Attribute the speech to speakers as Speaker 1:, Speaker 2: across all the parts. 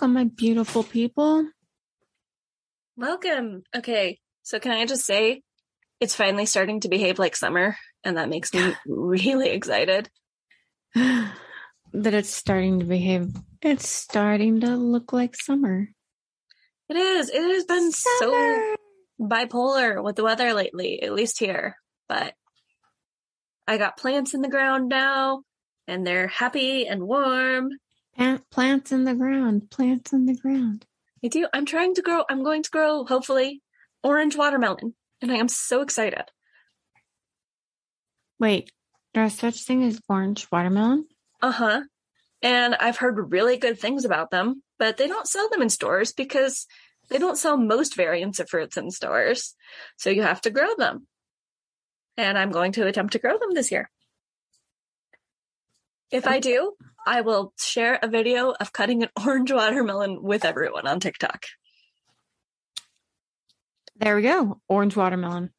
Speaker 1: Welcome, my beautiful people.
Speaker 2: Welcome. Okay, so can I just say it's finally starting to behave like summer, and that makes me really excited.
Speaker 1: that it's starting to behave. It's starting to look like summer.
Speaker 2: It is. It has been so bipolar with the weather lately, at least here. But I got plants in the ground now, and they're happy and warm.
Speaker 1: Plant, plants in the ground. Plants in the ground.
Speaker 2: I do. I'm trying to grow. I'm going to grow, hopefully, orange watermelon, and I am so excited.
Speaker 1: Wait, there's such thing as orange watermelon?
Speaker 2: Uh huh. And I've heard really good things about them, but they don't sell them in stores because they don't sell most variants of fruits in stores. So you have to grow them. And I'm going to attempt to grow them this year. If I do, I will share a video of cutting an orange watermelon with everyone on TikTok.
Speaker 1: There we go. Orange watermelon.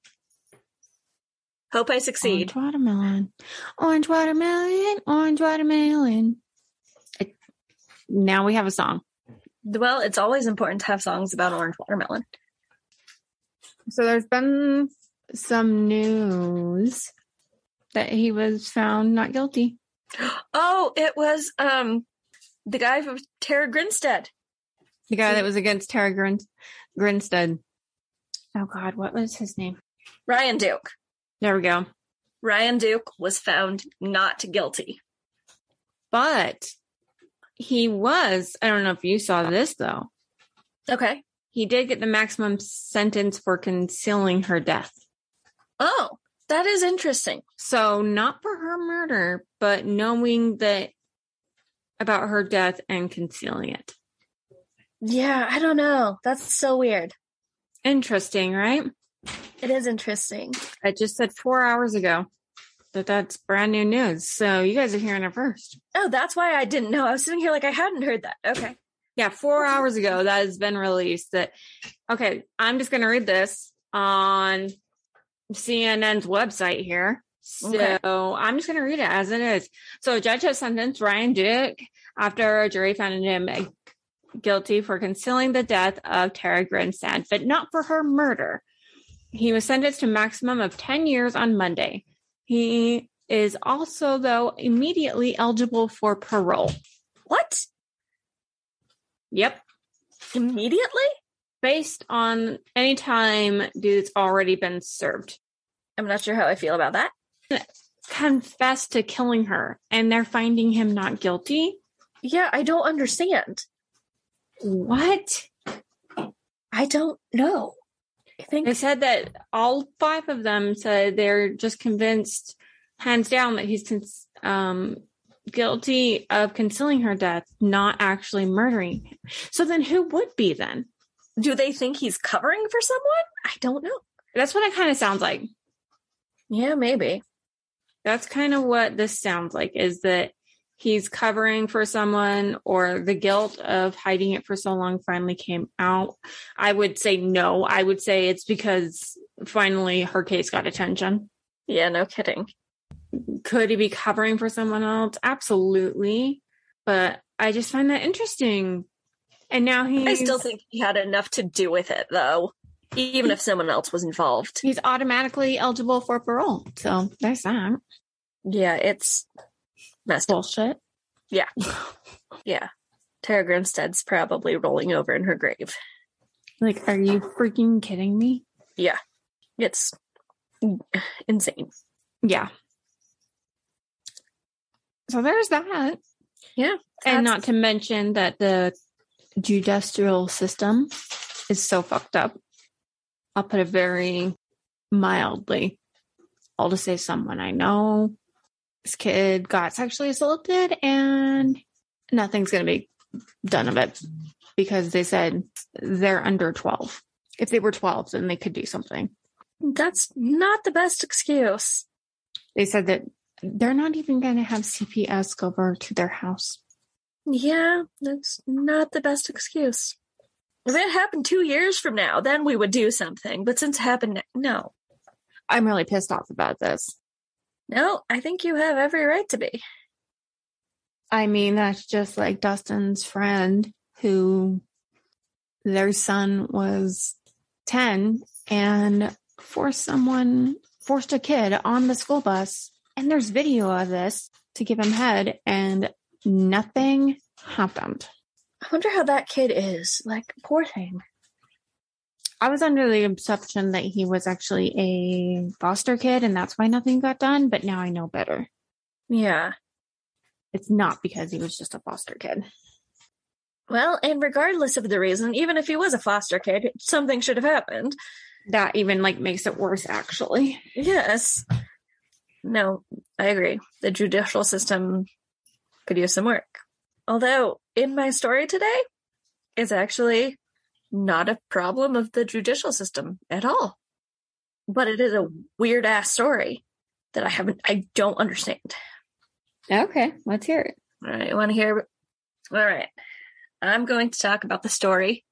Speaker 2: Hope I succeed.
Speaker 1: Orange watermelon. Orange watermelon. Orange watermelon. It, now we have a song.
Speaker 2: Well, it's always important to have songs about orange watermelon.
Speaker 1: So there's been some news that he was found not guilty.
Speaker 2: Oh, it was um the guy from Tara Grinstead.
Speaker 1: The guy that was against Tara Grin- Grinstead. Oh God, what was his name?
Speaker 2: Ryan Duke.
Speaker 1: There we go.
Speaker 2: Ryan Duke was found not guilty.
Speaker 1: But he was, I don't know if you saw this though.
Speaker 2: Okay.
Speaker 1: He did get the maximum sentence for concealing her death.
Speaker 2: Oh, that is interesting.
Speaker 1: So not for her murder, but knowing that about her death and concealing it.
Speaker 2: Yeah, I don't know. That's so weird.
Speaker 1: Interesting, right?
Speaker 2: It is interesting.
Speaker 1: I just said four hours ago that that's brand new news. So you guys are hearing it first.
Speaker 2: Oh, that's why I didn't know. I was sitting here like I hadn't heard that. Okay.
Speaker 1: Yeah, four hours ago that has been released. That okay, I'm just gonna read this on CNN's website here. So
Speaker 2: Okay.
Speaker 1: I'm just gonna read it as it is. So a judge has sentenced Ryan Duke after a jury found him guilty for concealing the death of Tara Grinstead, but not for her murder. He was sentenced to a maximum of 10 years on Monday. He is also, though, immediately eligible for parole.
Speaker 2: What?
Speaker 1: Yep.
Speaker 2: Immediately?
Speaker 1: Based on any time dude's already been served.
Speaker 2: I'm not sure how I feel about that.
Speaker 1: Confessed to killing her, and they're finding him not guilty.
Speaker 2: Yeah, I don't understand.
Speaker 1: What?
Speaker 2: I don't know. I think
Speaker 1: They said that all five of them said they're just convinced, hands down, that he's cons- um, guilty of concealing her death, not actually murdering him. So then who would be then?
Speaker 2: Do they think he's covering for someone? I don't know.
Speaker 1: That's what it kind of sounds like.
Speaker 2: Yeah, maybe.
Speaker 1: That's kind of what this sounds like is that he's covering for someone or the guilt of hiding it for so long finally came out. I would say no. I would say it's because finally her case got attention.
Speaker 2: Yeah, no kidding.
Speaker 1: could he be covering for someone else? Absolutely. But I just find that interesting. And now he.
Speaker 2: I still think he had enough to do with it, though, even if someone else was involved.
Speaker 1: he's automatically eligible for parole. So there's that.
Speaker 2: Yeah, it's messed up.
Speaker 1: Bullshit.
Speaker 2: Yeah. Yeah. Tara Grinstead's probably rolling over in her grave.
Speaker 1: Like, are you freaking kidding me? Yeah.
Speaker 2: It's insane.
Speaker 1: Yeah. So there's that.
Speaker 2: Yeah.
Speaker 1: And not to mention that the judicial system is so fucked up. I'll put it very mildly. I'll just say someone I know. This kid got sexually assaulted and nothing's going to be done of it because they said they're under 12. If they were 12, then they could do something.
Speaker 2: That's not the best excuse.
Speaker 1: They said that they're not even going to have CPS go over to their house.
Speaker 2: Yeah, that's not the best excuse. If it happened two years from now, then we would do something. But since it happened, no.
Speaker 1: I'm really pissed off about this.
Speaker 2: No, I think you have every right to be.
Speaker 1: I mean, that's just like Dustin's friend who their son was 10 and forced someone, forced a kid on the school bus. And there's video of this to give him head, and nothing happened.
Speaker 2: I wonder how that kid is. Like, poor thing.
Speaker 1: I was under the assumption that he was actually a foster kid and that's why nothing got done, but now I know better.
Speaker 2: Yeah.
Speaker 1: It's not because he was just a foster kid.
Speaker 2: Well, and regardless of the reason, even if he was a foster kid, something should have happened.
Speaker 1: That even like makes it worse actually.
Speaker 2: Yes. No, I agree. The judicial system could use some work. Although, in my story today, it's actually not a problem of the judicial system at all. But it is a weird ass story that I haven't, I don't understand.
Speaker 1: Okay, let's hear it.
Speaker 2: All right, you want to hear? All right. I'm going to talk about the story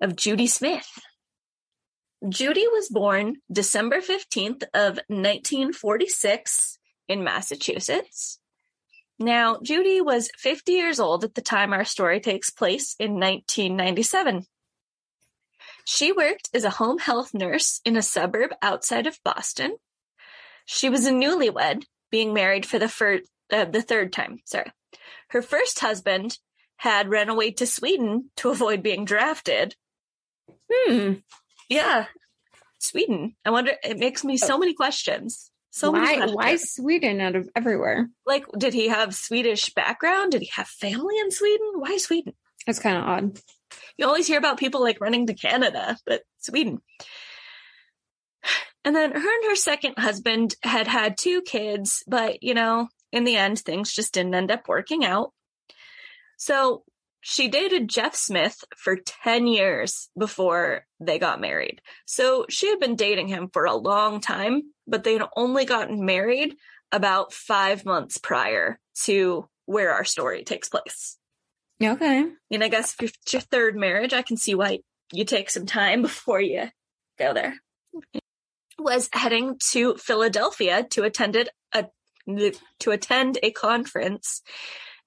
Speaker 2: of Judy Smith. Judy was born December 15th of 1946 in Massachusetts. Now, Judy was 50 years old at the time our story takes place in 1997. She worked as a home health nurse in a suburb outside of Boston. She was a newlywed, being married for the first, uh, the third time. Sorry, her first husband had run away to Sweden to avoid being drafted.
Speaker 1: Hmm.
Speaker 2: Yeah, Sweden. I wonder. It makes me so many questions. So
Speaker 1: why, why Sweden out of everywhere?
Speaker 2: Like, did he have Swedish background? Did he have family in Sweden? Why Sweden?
Speaker 1: That's kind of odd.
Speaker 2: You always hear about people like running to Canada, but Sweden. And then her and her second husband had had two kids, but you know, in the end, things just didn't end up working out. So she dated Jeff Smith for 10 years before they got married. So she had been dating him for a long time, but they'd only gotten married about five months prior to where our story takes place.
Speaker 1: Okay.
Speaker 2: And I guess if it's your third marriage, I can see why you take some time before you go there. Was heading to Philadelphia to attend a to attend a conference,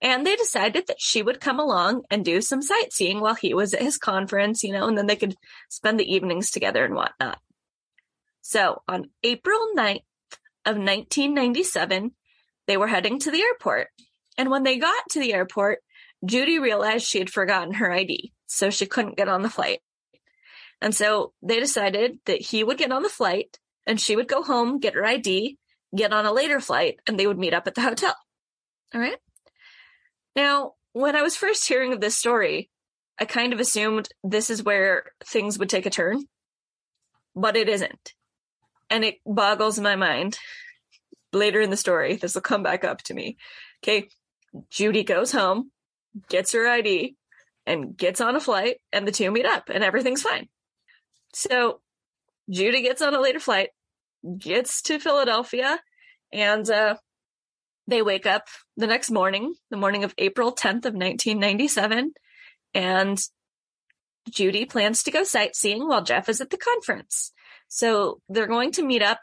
Speaker 2: and they decided that she would come along and do some sightseeing while he was at his conference, you know, and then they could spend the evenings together and whatnot. So on April 9th of 1997, they were heading to the airport. And when they got to the airport, Judy realized she had forgotten her ID, so she couldn't get on the flight. And so they decided that he would get on the flight and she would go home, get her ID, get on a later flight, and they would meet up at the hotel. All right. Now, when I was first hearing of this story, I kind of assumed this is where things would take a turn, but it isn't. And it boggles my mind. Later in the story, this will come back up to me. Okay. Judy goes home, gets her ID, and gets on a flight, and the two meet up, and everything's fine. So Judy gets on a later flight, gets to Philadelphia, and uh, they wake up the next morning, the morning of April 10th of 1997, and Judy plans to go sightseeing while Jeff is at the conference. So they're going to meet up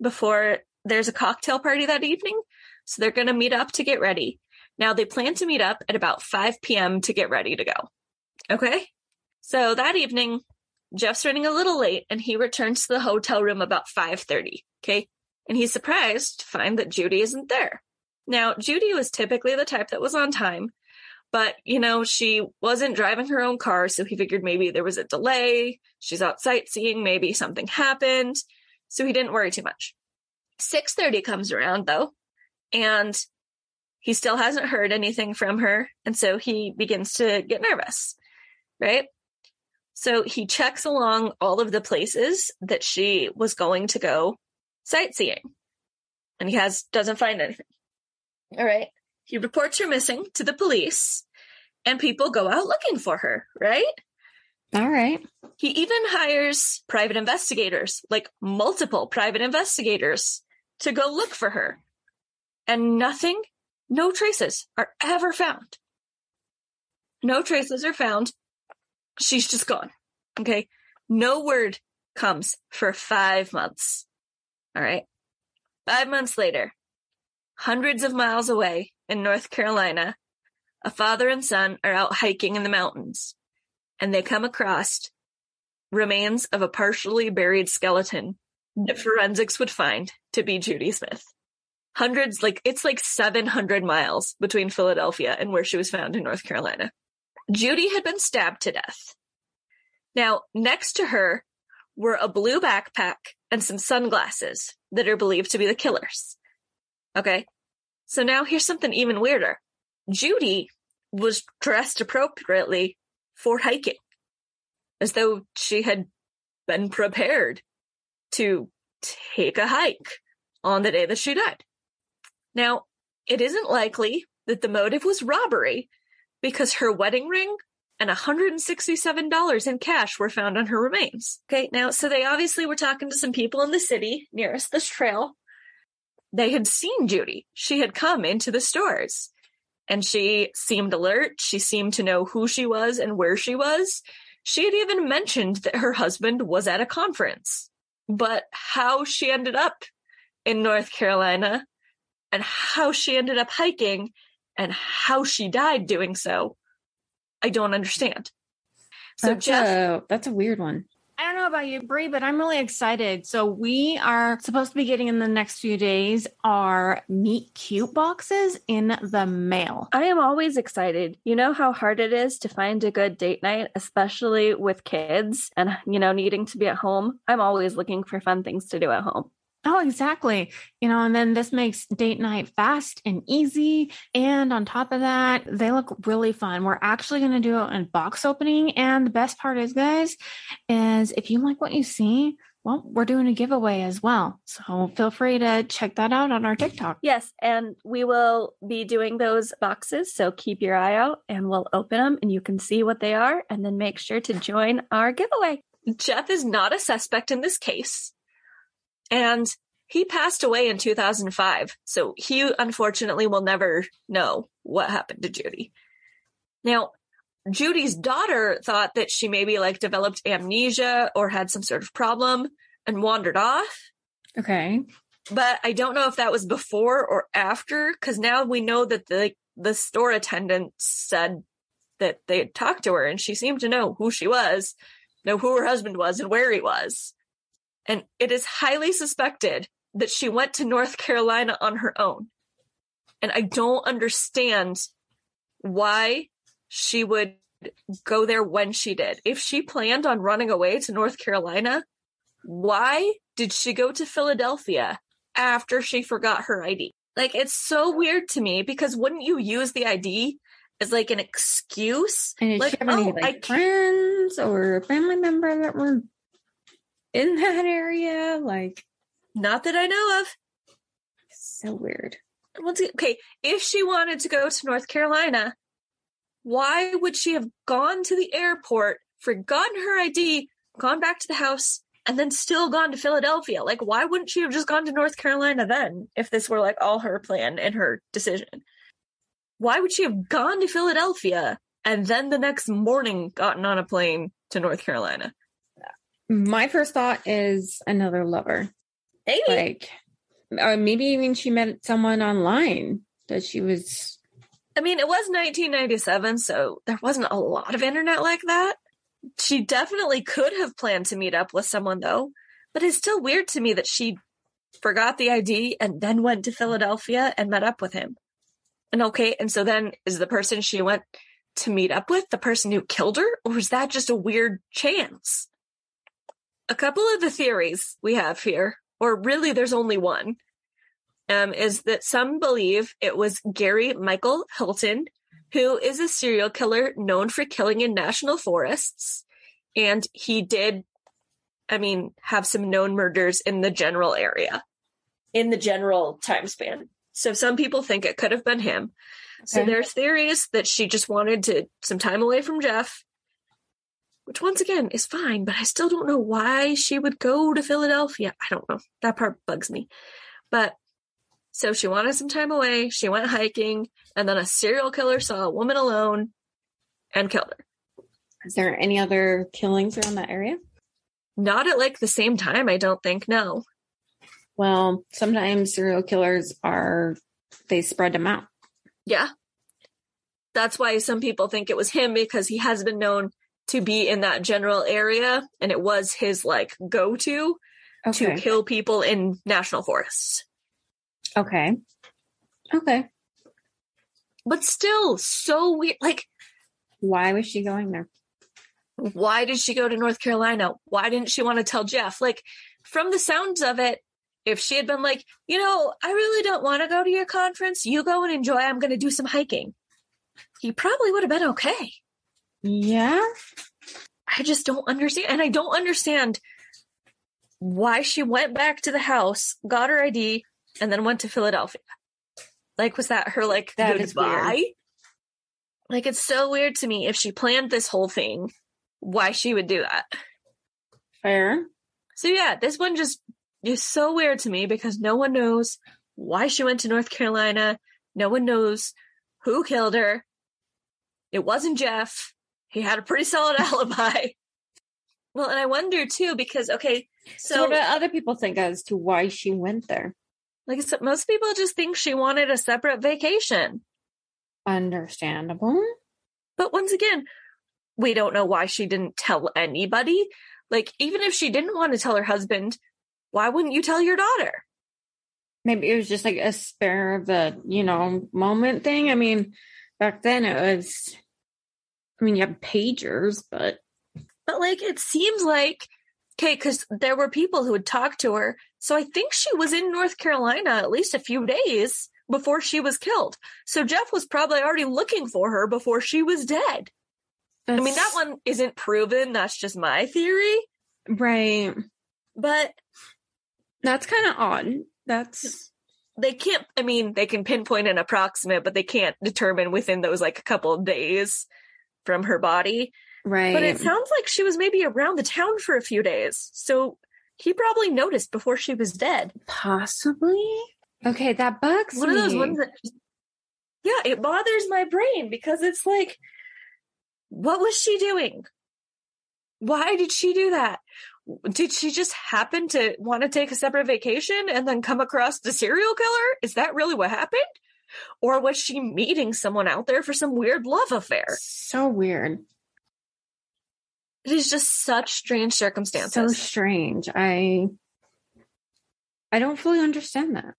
Speaker 2: before there's a cocktail party that evening. So they're going to meet up to get ready. Now they plan to meet up at about 5 p.m. to get ready to go. Okay. So that evening, Jeff's running a little late and he returns to the hotel room about 5:30. Okay. And he's surprised to find that Judy isn't there. Now, Judy was typically the type that was on time, but you know, she wasn't driving her own car, so he figured maybe there was a delay. She's out sightseeing, maybe something happened. So he didn't worry too much. 6:30 comes around though, and he still hasn't heard anything from her, and so he begins to get nervous. Right? So he checks along all of the places that she was going to go sightseeing. And he has doesn't find anything. All right. He reports her missing to the police and people go out looking for her, right?
Speaker 1: All right.
Speaker 2: He even hires private investigators, like multiple private investigators to go look for her. And nothing, no traces are ever found. No traces are found. She's just gone. Okay. No word comes for five months. All right. Five months later, hundreds of miles away in North Carolina, a father and son are out hiking in the mountains. and they come across remains of a partially buried skeleton that forensics would find to be Judy Smith. Hundreds, like it's like 700 miles between Philadelphia and where she was found in North Carolina. Judy had been stabbed to death. Now, next to her were a blue backpack and some sunglasses that are believed to be the killers. Okay. So now here's something even weirder. Judy was dressed appropriately for hiking, as though she had been prepared to take a hike on the day that she died. Now, it isn't likely that the motive was robbery because her wedding ring and $167 in cash were found on her remains. Okay, now, so they obviously were talking to some people in the city nearest this trail. They had seen Judy. She had come into the stores and she seemed alert. She seemed to know who she was and where she was. She had even mentioned that her husband was at a conference. But how she ended up in North Carolina and how she ended up hiking and how she died doing so I don't understand.
Speaker 1: So that's Jeff, a, that's a weird one. I don't know about you, Brie, but I'm really excited. So we are supposed to be getting in the next few days our meet cute boxes in the mail.
Speaker 2: I am always excited. You know how hard it is to find a good date night, especially with kids and you know needing to be at home. I'm always looking for fun things to do at home.
Speaker 1: Oh, exactly. You know, and then this makes date night fast and easy. And on top of that, they look really fun. We're actually going to do an box opening. And the best part is, guys, is if you like what you see, well, we're doing a giveaway as well. So feel free to check that out on our TikTok.
Speaker 2: Yes. And we will be doing those boxes. So keep your eye out and we'll open them and you can see what they are. And then make sure to join our giveaway. Jeff is not a suspect in this case. And he passed away in 2005. So he unfortunately will never know what happened to Judy. Now, Judy's daughter thought that she maybe like developed amnesia or had some sort of problem and wandered off.
Speaker 1: Okay.
Speaker 2: But I don't know if that was before or after because now we know that the the store attendant said that they had talked to her and she seemed to know who she was, know who her husband was and where he was. And it is highly suspected that she went to North Carolina on her own. And I don't understand why she would go there when she did. If she planned on running away to North Carolina, why did she go to Philadelphia after she forgot her ID? Like, it's so weird to me because wouldn't you use the ID as like an excuse?
Speaker 1: And
Speaker 2: like,
Speaker 1: she have any oh, like friends or a family member that were in that area? Like,
Speaker 2: not that I know of.
Speaker 1: So weird.
Speaker 2: Okay, if she wanted to go to North Carolina, why would she have gone to the airport, forgotten her ID, gone back to the house, and then still gone to Philadelphia? Like, why wouldn't she have just gone to North Carolina then if this were like all her plan and her decision? Why would she have gone to Philadelphia and then the next morning gotten on a plane to North Carolina?
Speaker 1: My first thought is another lover.
Speaker 2: Maybe.
Speaker 1: Like, or maybe even she met someone online that she was.
Speaker 2: I mean, it was 1997, so there wasn't a lot of internet like that. She definitely could have planned to meet up with someone, though. But it's still weird to me that she forgot the ID and then went to Philadelphia and met up with him. And okay, and so then is the person she went to meet up with the person who killed her, or is that just a weird chance? A couple of the theories we have here, or really there's only one, um, is that some believe it was Gary Michael Hilton, who is a serial killer known for killing in national forests. And he did, I mean, have some known murders in the general area, in the general time span. So some people think it could have been him. Okay. So there's theories that she just wanted to some time away from Jeff which once again is fine, but I still don't know why she would go to Philadelphia. I don't know. That part bugs me. But so she wanted some time away. She went hiking, and then a serial killer saw a woman alone and killed her.
Speaker 1: Is there any other killings around that area?
Speaker 2: Not at like the same time, I don't think. No.
Speaker 1: Well, sometimes serial killers are, they spread them out.
Speaker 2: Yeah. That's why some people think it was him because he has been known to be in that general area, and it was his like go to
Speaker 1: Okay.
Speaker 2: to kill people in national forests.
Speaker 1: Okay. Okay.
Speaker 2: But still, so weird. Like,
Speaker 1: Why was she going there?
Speaker 2: why did she go to North Carolina? Why didn't she want to tell Jeff? Like, from the sounds of it, if she had been like, you know, I really don't want to go to your conference, you go and enjoy. I'm going to do some hiking. He probably would have been okay.
Speaker 1: Yeah.
Speaker 2: I just don't understand. And I don't understand why she went back to the house, got her ID, and then went to Philadelphia. Like, was that her like
Speaker 1: That is
Speaker 2: goodbye? Like, it's so weird to me if she planned this whole thing, why she would do that.
Speaker 1: Fair.
Speaker 2: So yeah, this one just is so weird to me because no one knows why she went to North Carolina. No one knows who killed her. It wasn't Jeff. He had a pretty solid alibi. Well, and I wonder too because okay,
Speaker 1: So,
Speaker 2: so,
Speaker 1: what do other people think as to why she went there?
Speaker 2: like I said, most people just think she wanted a separate vacation.
Speaker 1: Understandable.
Speaker 2: But once again, we don't know why she didn't tell anybody. Like even if she didn't want to tell her husband, why wouldn't you tell your daughter?
Speaker 1: Maybe it was just like a spare of the, you know, moment thing. I mean, back then it was, I mean, you have pagers, but
Speaker 2: But like, it seems like, okay, because there were people who would talk to her. So I think she was in North Carolina at least a few days before she was killed. So Jeff was probably already looking for her before she was dead. I mean, that one isn't proven. That's just my theory.
Speaker 1: right.
Speaker 2: But
Speaker 1: That's kind of odd. That's
Speaker 2: they can't, I mean, they can pinpoint an approximate, but they can't determine within those like a couple of days from her body.
Speaker 1: right.
Speaker 2: But it sounds like she was maybe around the town for a few days. So he probably noticed before she was dead.
Speaker 1: possibly. Okay, that bugs
Speaker 2: one
Speaker 1: me.
Speaker 2: of those ones that yeah it bothers my brain because it's like what was she doing why did she do that did she just happen to want to take a separate vacation and then come across the serial killer is that really what happened or was she meeting someone out there for some weird love affair
Speaker 1: So weird.
Speaker 2: it is just such strange circumstances.
Speaker 1: So strange. I I don't fully understand that.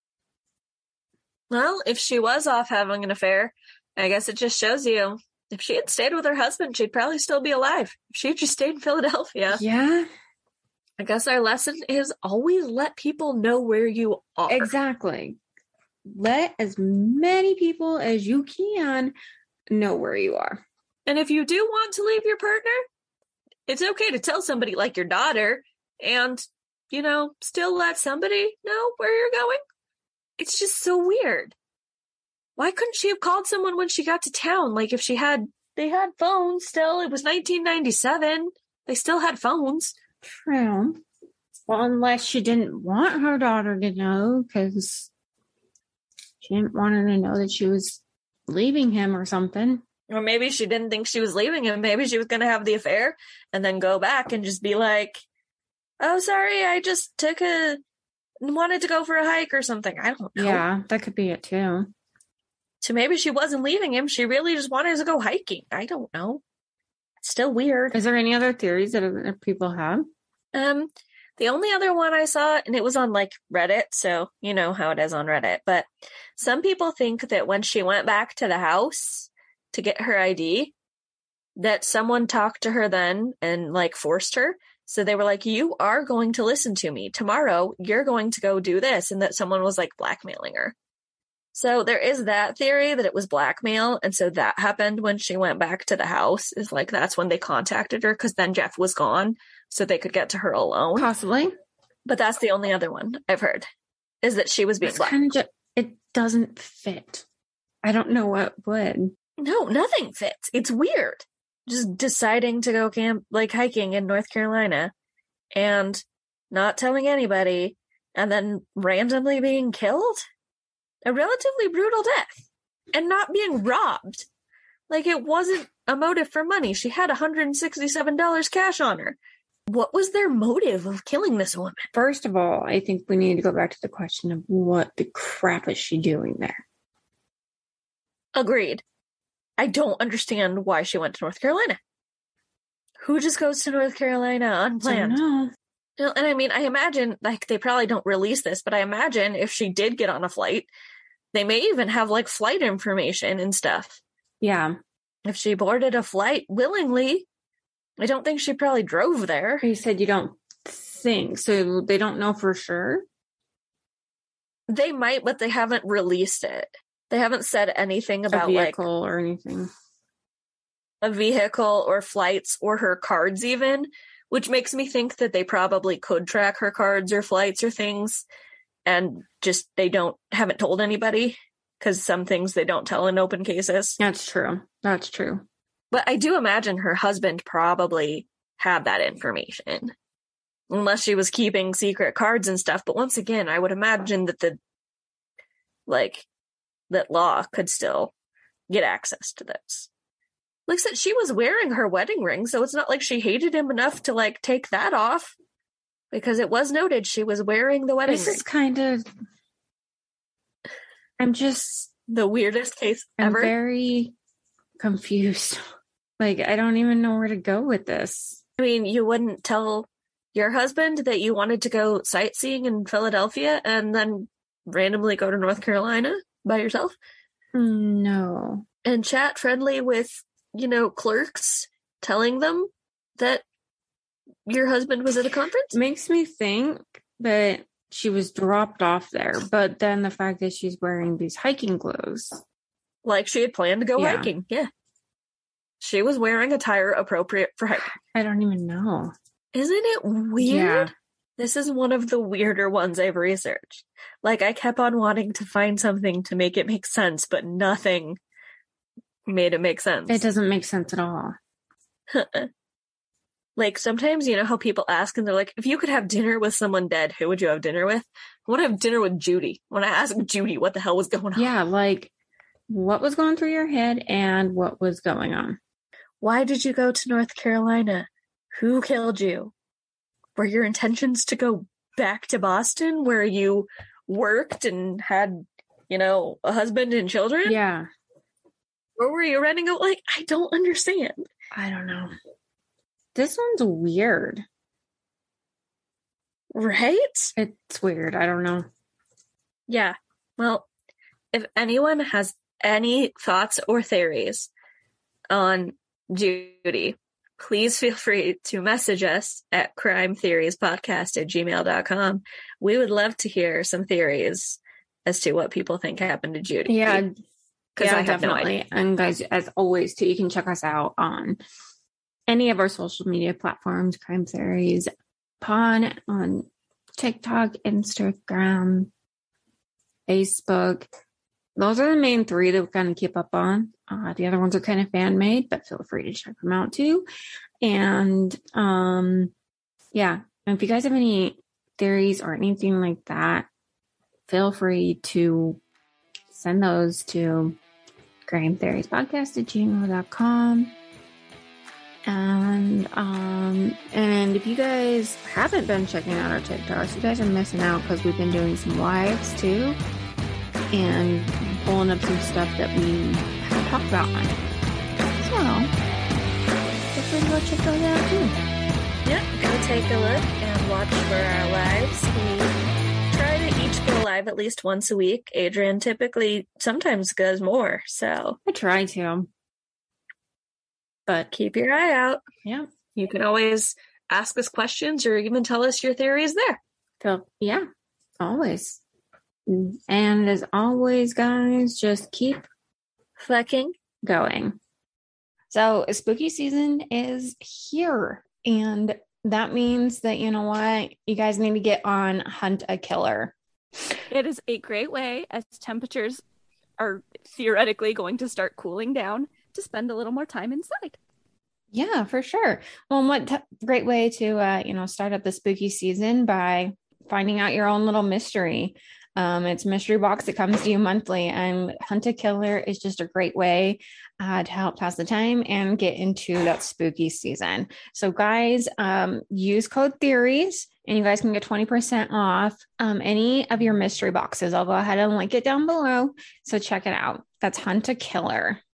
Speaker 2: well if she was off having an affair i guess it just shows you if she had stayed with her husband she'd probably still be alive if she had just stayed in philadelphia
Speaker 1: Yeah,
Speaker 2: I guess our lesson is always let people know where you are.
Speaker 1: exactly. Let as many people as you can know where you are.
Speaker 2: And if you do want to leave your partner, it's okay to tell somebody like your daughter and, you know, still let somebody know where you're going. It's just so weird. Why couldn't she have called someone when she got to town? Like if she had, they had phones still. It was 1997. They still had phones.
Speaker 1: True. Well, unless she didn't want her daughter to know, because she didn't want her to know that she was leaving him or something.
Speaker 2: Or maybe she didn't think she was leaving him. Maybe she was going to have the affair and then go back and just be like, oh, sorry, I just took a, wanted to go for a hike or something. I don't know.
Speaker 1: Yeah, that could be it too.
Speaker 2: So maybe she wasn't leaving him. She really just wanted to go hiking. I don't know. It's still weird.
Speaker 1: Is there any other theories that people have?
Speaker 2: Um, the only other one I saw, and it was on like Reddit, so you know how it is on Reddit, but some people think that when she went back to the house to get her ID, that someone talked to her then and like forced her. So they were like, You are going to listen to me. Tomorrow, you're going to go do this. And that someone was like blackmailing her. So there is that theory that it was blackmail. And so that happened when she went back to the house, is like that's when they contacted her because then Jeff was gone. So they could get to her alone.
Speaker 1: Possibly.
Speaker 2: But that's the only other one I've heard is that she was being black.
Speaker 1: kind of just, it doesn't fit. I don't know what would.
Speaker 2: No, nothing fits. It's weird. Just deciding to go camp, like hiking in North Carolina and not telling anybody and then randomly being killed. A relatively brutal death and not being robbed. Like it wasn't a motive for money. She had $167 cash on her. What was their motive of killing this woman?
Speaker 1: First of all, I think we need to go back to the question of what the crap is she doing there?
Speaker 2: Agreed. I don't understand why she went to North Carolina. Who just goes to North Carolina unplanned? Well, And I mean, I imagine like they probably don't release this, but I imagine if she did get on a flight, they may even have like flight information and stuff.
Speaker 1: Yeah.
Speaker 2: If she boarded a flight willingly, I don't think she probably drove there.
Speaker 1: You said you don't think. So they don't know for sure.
Speaker 2: They might, but they haven't released it. They haven't said anything
Speaker 1: A
Speaker 2: about like
Speaker 1: vehicle or anything.
Speaker 2: a vehicle or flights or her cards even, which makes me think that they probably could track her cards or flights or things and just they don't haven't told anybody because some things they don't tell in open cases.
Speaker 1: That's true. That's true.
Speaker 2: But I do imagine her husband probably had that information. Unless she was keeping secret cards and stuff. But once again, I would imagine that the like that law could still get access to this. Looks like I said, she was wearing her wedding ring, so it's not like she hated him enough to like take that off. Because it was noted she was wearing the wedding
Speaker 1: This
Speaker 2: ring.
Speaker 1: is kind of. I'm just.
Speaker 2: the weirdest case
Speaker 1: I'm
Speaker 2: ever.
Speaker 1: very confused. Like I don't even know where to go with this.
Speaker 2: I mean, you wouldn't tell your husband that you wanted to go sightseeing in Philadelphia and then randomly go to North Carolina by yourself
Speaker 1: No.
Speaker 2: and chat friendly with, you know, clerks telling them that your husband was at a conference?
Speaker 1: makes me think that she was dropped off there, but then the fact that she's wearing these hiking clothes.
Speaker 2: Like she had planned to go
Speaker 1: Yeah.
Speaker 2: hiking. Yeah. She was wearing attire appropriate for hiking.
Speaker 1: I don't even know.
Speaker 2: Isn't it weird? Yeah. This is one of the weirder ones I've researched. Like I kept on wanting to find something to make it make sense, but nothing made it make sense.
Speaker 1: It doesn't make sense at all.
Speaker 2: like sometimes you know how people ask and they're like, if you could have dinner with someone dead, who would you have dinner with? I want to have dinner with Judy. When I asked Judy what the hell was going on,
Speaker 1: Yeah, like what was going through your head and what was going on.
Speaker 2: Why did you go to North Carolina? Who killed you? Were your intentions to go back to Boston where you worked and had, you know, a husband and children?
Speaker 1: Yeah,
Speaker 2: Where were you running out? Like, I don't understand.
Speaker 1: I don't know. This one's weird.
Speaker 2: Right?
Speaker 1: It's weird. I don't know.
Speaker 2: Yeah. Well, if anyone has any thoughts or theories on Judy, please feel free to message us at crime theories podcast at gmail.com. We would love to hear some theories as to what people think happened to Judy.
Speaker 1: Yeah,
Speaker 2: Because
Speaker 1: yeah,
Speaker 2: I have no
Speaker 1: definitely.
Speaker 2: idea.
Speaker 1: And guys, as always, too, you can check us out on any of our social media platforms, Crime Theories pawn on TikTok, Instagram, Facebook. Those are the main three that we kind of keep up on. Uh, the other ones are kind of fan made, but feel free to check them out too. And um, yeah, and if you guys have any theories or anything like that, feel free to send those to Crime Theories Podcast at gmail.com. And um and if you guys haven't been checking out our TikToks, you guys are missing out because we've been doing some lives too and pulling up some stuff that we haven't talked about. So feel free to go check those out too.
Speaker 2: Yep. Go take a look and watch for our lives. We try to each go live at least once a week. Adriann typically sometimes goes more. So
Speaker 1: I try to. But
Speaker 2: keep your eye out.
Speaker 1: yeah.
Speaker 2: You can always ask us questions or even tell us your theories there.
Speaker 1: So yeah, always. And as always, guys, just keep
Speaker 2: Fucking
Speaker 1: going. So spooky season is here. And that means that you know what? You guys need to get on Hunt a Killer.
Speaker 3: It is a great way as temperatures are theoretically going to start cooling down to spend a little more time inside.
Speaker 1: Yeah, for sure. Well, what t- great way to uh, you know start up the spooky season by finding out your own little mystery. Um, it's mystery box that comes to you monthly, and Hunt a Killer is just a great way uh, to help pass the time and get into that spooky season. So, guys, um, use code Theories, and you guys can get twenty percent off um, any of your mystery boxes. I'll go ahead and link it down below. So check it out. That's Hunt a Killer.